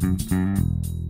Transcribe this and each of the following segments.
Thank you.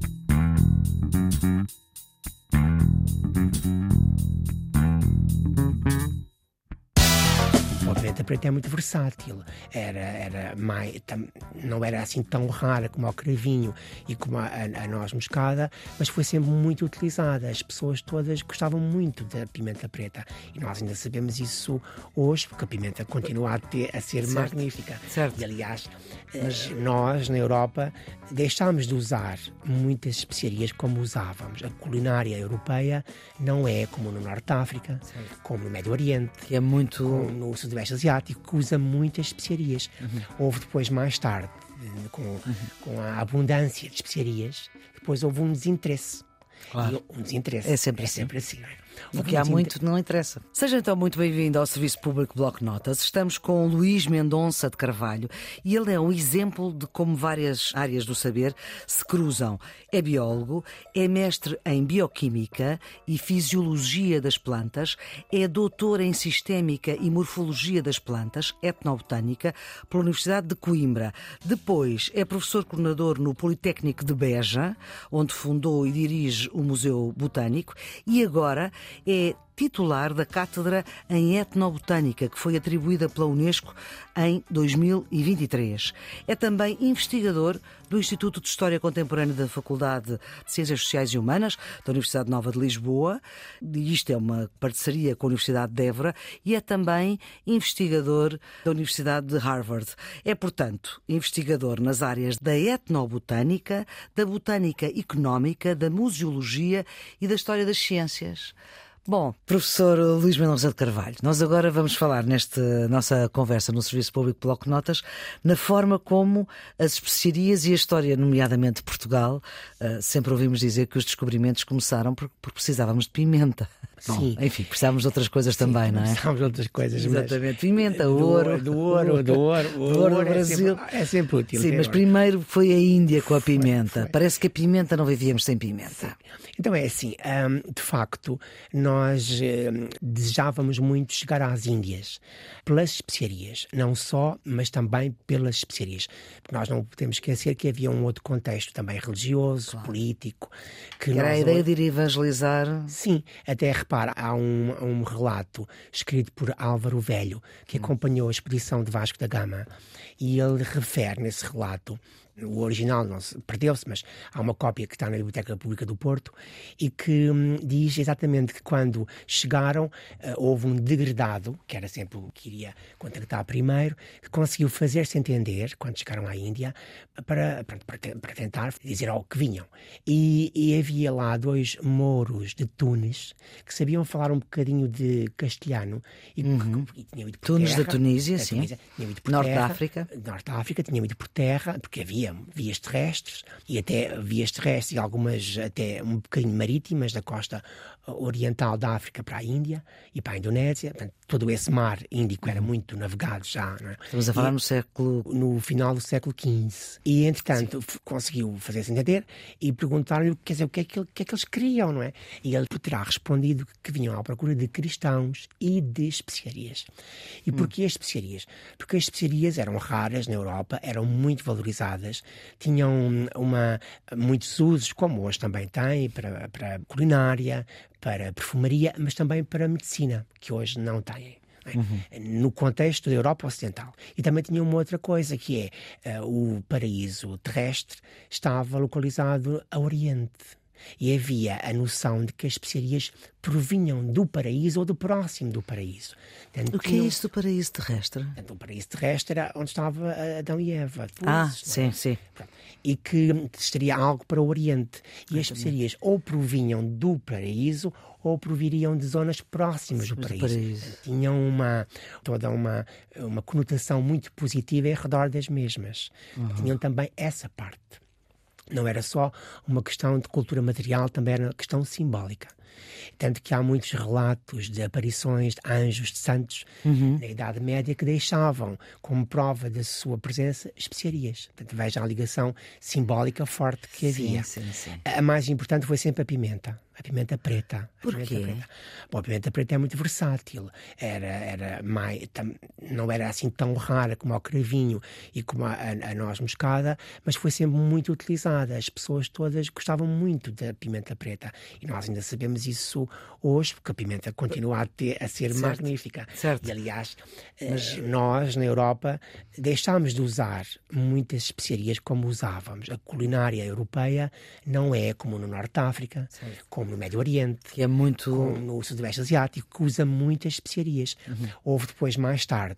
Pimenta preta é muito versátil. Era, era mais, tam, não era assim tão rara como o cravinho e como a, a, noz moscada, mas foi sempre muito utilizada. As pessoas todas gostavam muito da pimenta preta e nós ainda sabemos isso hoje, porque a pimenta continua a, ter, a ser certo. magnífica. Certo. E aliás, mas... Nós na Europa deixámos de usar muitas especiarias como usávamos. A culinária europeia não é como no Norte de África, certo. como no Médio Oriente, que é muito como no Sudoeste Asiático, que usa muitas especiarias. Uhum. Houve depois, mais tarde, com, uhum. com a abundância de especiarias, depois houve um desinteresse. Claro. E um desinteresse. É sempre é assim. Sempre assim é? O que há muito não interessa. Seja então muito bem-vindo ao Serviço Público Bloco Notas. Estamos com Luís Mendonça de Carvalho e ele é um exemplo de como várias áreas do saber se cruzam. É biólogo, é mestre em bioquímica e fisiologia das plantas, é doutor em sistémica e morfologia das plantas, etnobotânica, pela Universidade de Coimbra. Depois é professor coordenador no Politécnico de Beja, onde fundou e dirige o Museu Botânico e agora é titular da Cátedra em Etnobotânica, que foi atribuída pela Unesco em 2023. É também investigador do Instituto de História Contemporânea da Faculdade de Ciências Sociais e Humanas da Universidade Nova de Lisboa. Isto é uma parceria com a Universidade de Évora e é também investigador da Universidade de Harvard. É, portanto, investigador nas áreas da etnobotânica, da botânica económica, da museologia e da história das ciências. Bom, professor Luís Mendonça de Carvalho, nós agora vamos falar nesta nossa conversa no Serviço Público Bloco Notas na forma como as especiarias e a história, nomeadamente de Portugal, uh, sempre ouvimos dizer que os descobrimentos começaram porque, precisávamos de pimenta. Sim. Bom, enfim, precisávamos de outras coisas Sim, também, não é? Precisávamos de outras coisas. Exatamente, pimenta, ouro. Do ouro, do ouro. Do ouro, ouro do Brasil. É sempre, é sempre útil. Sim, mas primeiro foi a Índia com a pimenta. Foi, foi. Parece que a pimenta não vivíamos sem pimenta. Sim. Então é assim, um, de facto, nós um, desejávamos muito chegar às Índias pelas especiarias, não só, mas também pelas especiarias. Nós não podemos esquecer que havia um outro contexto também religioso, claro. político. Que Era a ideia de ir evangelizar. Sim, até repara, há um, um relato escrito por Álvaro Velho, que hum. acompanhou a expedição de Vasco da Gama, e ele refere nesse relato o original perdeu-se, mas há uma cópia que está na Biblioteca Pública do Porto e que hum, diz exatamente que quando chegaram uh, houve um degradado, que era sempre o que iria contactar primeiro, que conseguiu fazer-se entender, quando chegaram à Índia, para, para, para tentar dizer ao que vinham. E, e, havia lá dois mouros de Tunis que sabiam falar um bocadinho de castelhano e, uhum. e tinham ido por Tunis terra, da Tunísia, sim. Tunísia, Norte da África. Norte da África, tinham ido por terra, porque havia havia vias terrestres e até vias terrestres e algumas até um bocadinho marítimas da costa oriental da África para a Índia e para a Indonésia. Portanto, todo esse mar Índico era muito navegado já. É? Estamos a falar e, no século... No final do século XV. E, entretanto, Sim. conseguiu fazer-se entender e perguntaram-lhe quer dizer, o que, é que, o que é que eles queriam, não é? E ele terá respondido que vinham à procura de cristãos e de especiarias. E hum. porquê as especiarias? Porque as especiarias eram raras na Europa, eram muito valorizadas, tinham uma, muitos usos, como hoje também tem, para, para culinária, para perfumaria, mas também para medicina, que hoje não têm. É? Uhum. no contexto da Europa Ocidental. E também tinha uma outra coisa, que é uh, o paraíso terrestre estava localizado a Oriente. E havia a noção de que as especiarias provinham do paraíso ou do próximo do paraíso. Tanto o que é isso do paraíso terrestre? o paraíso terrestre era onde estava Adão e Eva. ah, sim, é? sim. E que estaria algo para o Oriente. E as especiarias ou provinham do paraíso ou proviriam de zonas próximas do paraíso. paraíso. Tinham uma, toda uma, uma conotação muito positiva em redor das mesmas. Uhum. Tinham também essa parte. Não era só uma questão de cultura material, também era uma questão simbólica. Tanto que há muitos relatos de aparições de anjos, de santos, uhum. na Idade Média, que deixavam como prova da sua presença especiarias. Portanto, veja a ligação simbólica forte que havia. Sim, sim, sim. A mais importante foi sempre a pimenta. a pimenta preta. A Porquê? Pimenta preta. Bom, a pimenta preta é muito versátil. Era, era mais, tam, não era assim tão rara como o cravinho e como a, a, a noz moscada, mas foi sempre muito utilizada. As pessoas todas gostavam muito da pimenta preta. E nós ainda sabemos isso hoje, porque a pimenta continua a, ter, a ser Certo. magnífica. Certo. E, aliás, eh, nós, na Europa, deixámos de usar muitas especiarias como usávamos. A culinária europeia não é como no Norte de África, como no Médio Oriente, Que é muito. como no Sudoeste Asiático, que usa muitas especiarias. Houve depois, mais tarde,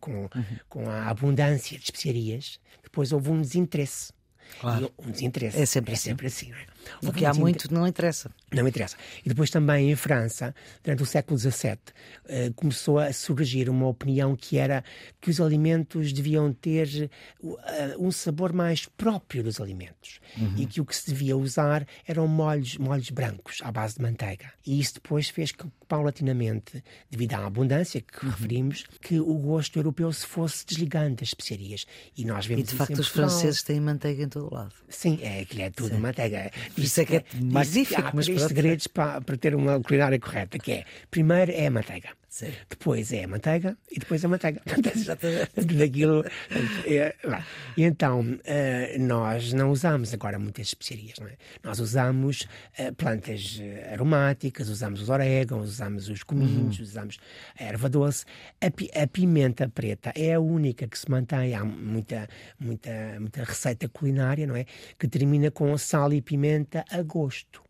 com, com a abundância de especiarias, depois houve um desinteresse. Claro. Um desinteresse. É sempre é assim. sempre assim. não é? O que há muito não interessa. não interessa. E depois também em França, durante o século XVII, eh, começou a surgir uma opinião que era que os alimentos deviam ter uh, um sabor mais próprio dos alimentos e que o que se devia usar eram molhos, molhos brancos à base de manteiga. E isso depois fez que, paulatinamente, devido à abundância que referimos, que o gosto europeu se fosse desligando das especiarias. E nós E vemos de isso facto os franceses têm manteiga em todo lado. Sim, é, aquilo é tudo manteiga. Isso é que é magnífico, Há mas três pronto. segredos para, para ter uma culinária correta, que é, primeiro é a manteiga. Sim. Depois é a manteiga e depois a manteiga. Daquilo. é, vá. e então, eh, nós não usamos agora muitas especiarias, não é? Nós usamos eh, plantas eh, aromáticas, usamos os orégãos, usamos os cominhos, usamos a erva doce. A, pi- a pimenta preta é a única que se mantém. Há muita, muita, muita receita culinária, não é? Que termina com sal e pimenta a gosto.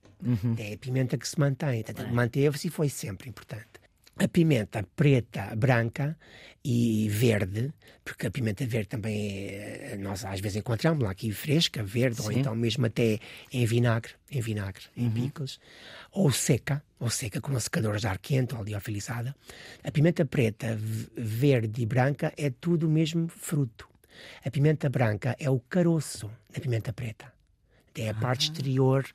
É a pimenta que se mantém. Manteve-se e foi sempre importante. A pimenta preta, branca e verde, porque a pimenta verde também é, nós às vezes encontramos lá aqui fresca, verde, ou Sim. então mesmo até em vinagre, em vinagre, em picles, ou seca, ou seca com um secador de ar quente ou liofilizada. A pimenta preta, verde e branca é tudo o mesmo fruto. A pimenta branca é o caroço da pimenta preta. É a parte exterior,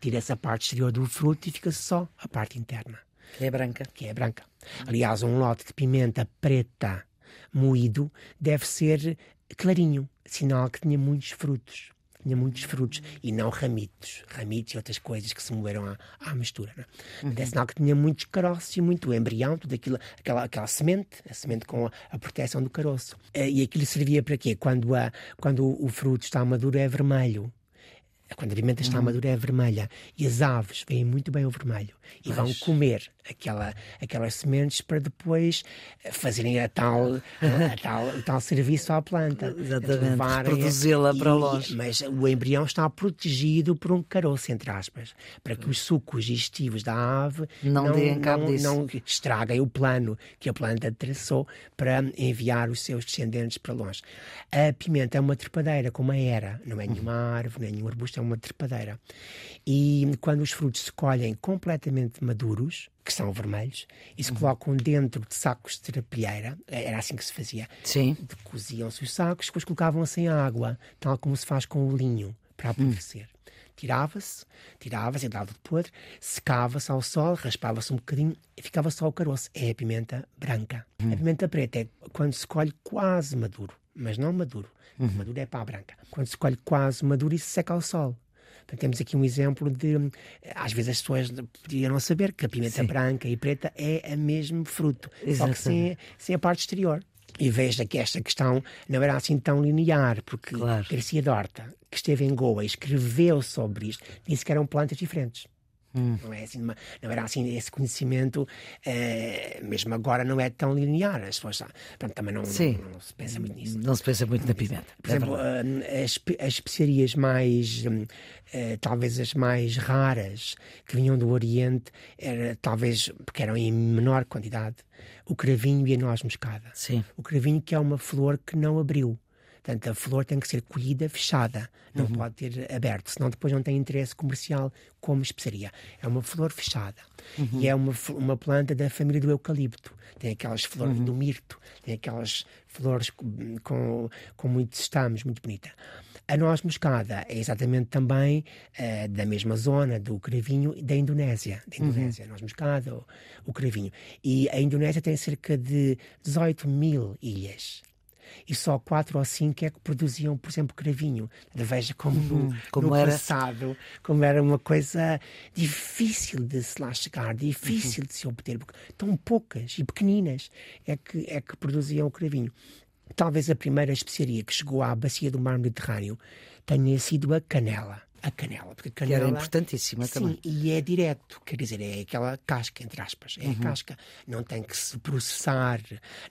tira-se a parte exterior do fruto e fica só a parte interna Que é branca. que é branca. Aliás, um lote de pimenta preta moído deve ser clarinho, sinal que tinha muitos frutos. Tinha muitos frutos e não ramitos. Ramitos e outras coisas que se moveram à, à mistura. Não? é? É sinal que tinha muitos caroços e muito embrião, tudo aquilo, aquela, aquela semente, a semente com a, a proteção do caroço. Eh, E aquilo servia para quê? Quando, a, quando o, o fruto está maduro é vermelho. Quando a pimenta está madura é vermelha e as aves veem muito bem o vermelho e vão comer aquela, aquelas sementes para depois eh, fazerem a tal, a tal, o tal serviço à planta. Exatamente, reproduzi-la para longe. Mas o embrião está protegido por um caroço, entre aspas, para que os sucos digestivos da ave Não deem cabo não, disso. não estraguem o plano que a planta traçou para enviar os seus descendentes para longe. A pimenta é uma trepadeira, como a era, não é nenhuma árvore, nem nenhum arbusto, é uma trepadeira. E quando os frutos se colhem completamente maduros, que são vermelhos, e Uhum. se colocam dentro de sacos de terapilheira, era assim que se fazia, Sim. coziam-se os sacos, depois colocavam-se em água, tal como se faz com o linho, para apodrecer. Tirava-se, tirava-se, em dado de podre, secava-se ao sol, raspava-se um bocadinho e ficava só o caroço. É a pimenta branca. A pimenta preta é quando se colhe quase maduro, mas não maduro. Maduro é para a branca. Quando se colhe quase maduro e se seca ao sol. Portanto, temos aqui um exemplo de. Às vezes as pessoas poderiam não saber que a pimenta Sim. branca e preta é o mesmo fruto, só que Exatamente. sem, sem a parte exterior. E veja que esta questão não era assim tão linear, porque Claro. Garcia Dorta, que esteve em Goa e escreveu sobre isto, disse que eram plantas diferentes. Não, é assim, uma- não era assim esse conhecimento, eh, mesmo agora não é tão linear. As pessoas pronto, também não, não, não se pensa muito nisso. Não se pensa muito na pimenta. Por É exemplo, hum, as, as especiarias mais, hum, eh, talvez as mais raras que vinham do Oriente, era, talvez porque eram em menor quantidade, o cravinho e a noz moscada. Sim. O cravinho que é uma flor que não abriu. Portanto, a flor tem que ser colhida fechada, não Uhum. pode ter aberto, senão depois não tem interesse comercial como especiaria. É uma flor fechada. Uhum. E é uma, uma planta da família do eucalipto. Tem aquelas flores Uhum. do mirto, tem aquelas flores com, com, com muitos estames, muito bonita. A noz moscada é exatamente também eh, da mesma zona do cravinho da Indonésia. Da Uhum. Indonésia, a noz moscada, o, o cravinho. E a Indonésia tem cerca de 18 mil ilhas. E só quatro ou cinco é que produziam, por exemplo, cravinho. Veja como, uhum, no, como no era... passado, como era uma coisa difícil de se lá chegar, difícil uhum. de se obter, porque tão poucas e pequeninas é que, é que produziam o cravinho. Talvez a primeira especiaria que chegou à bacia do mar Mediterrâneo tenha sido a canela a canela. Porque a canela, que era importantíssima sim, também. e é direto, quer dizer, é aquela casca, entre aspas. É uhum. a casca. Não tem que se processar,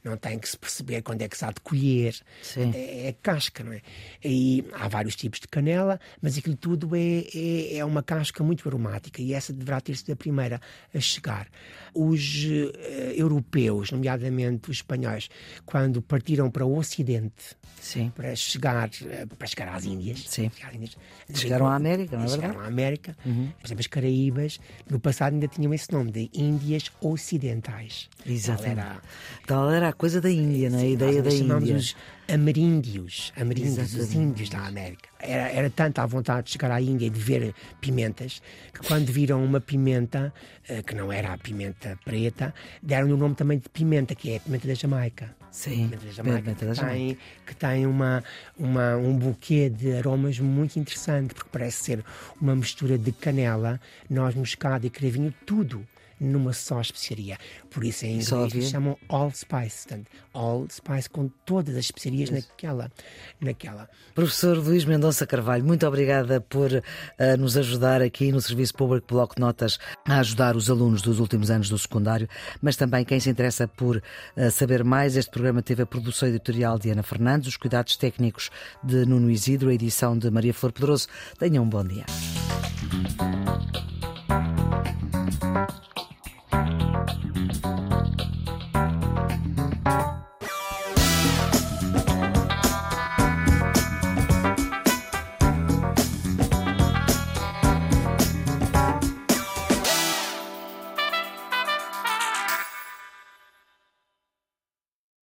não tem que se perceber quando é que se há de colher. Sim. É, é casca, não é? E há vários tipos de canela, mas aquilo tudo é, é, é uma casca muito aromática e essa deverá ter sido a primeira a chegar. Os uh, europeus, nomeadamente os espanhóis, quando partiram para o Ocidente Sim. para chegar eh, para chegar às Índias, Sim. Chegar às Índias chegaram à América, não é verdade? Chegaram à América. Uhum. Por exemplo, as Caraíbas, no passado ainda tinham esse nome, de Índias Ocidentais. Exatamente. Tal era, Tal era a coisa da Índia, não é? A ideia da Índia. Os ameríndios, ameríndios os índios da América. Era, era tanta a vontade de chegar à Índia e de ver pimentas, que quando viram uma pimenta, eh, que não era a pimenta preta, deram-lhe o nome também de pimenta, que é a pimenta da Jamaica. Sim, pimenta da Jamaica, pimenta da Jamaica. Que tem, que tem uma, uma, um buquê de aromas muito interessante, porque parece ser uma mistura de canela, noz moscada e cravinho, tudo numa só especiaria. Por isso em inglês chamam All Spice, portanto, All Spice com todas as especiarias naquela, naquela. Professor Luís Mendonça Carvalho, muito obrigada por uh, nos ajudar aqui no Serviço Público Bloco de Notas a ajudar os alunos dos últimos anos do secundário, mas também quem se interessa por uh, saber mais. Este programa teve a produção editorial de Ana Fernandes, os cuidados técnicos de Nuno Isidro, a edição de Maria Flor Pedroso. Tenham um bom dia.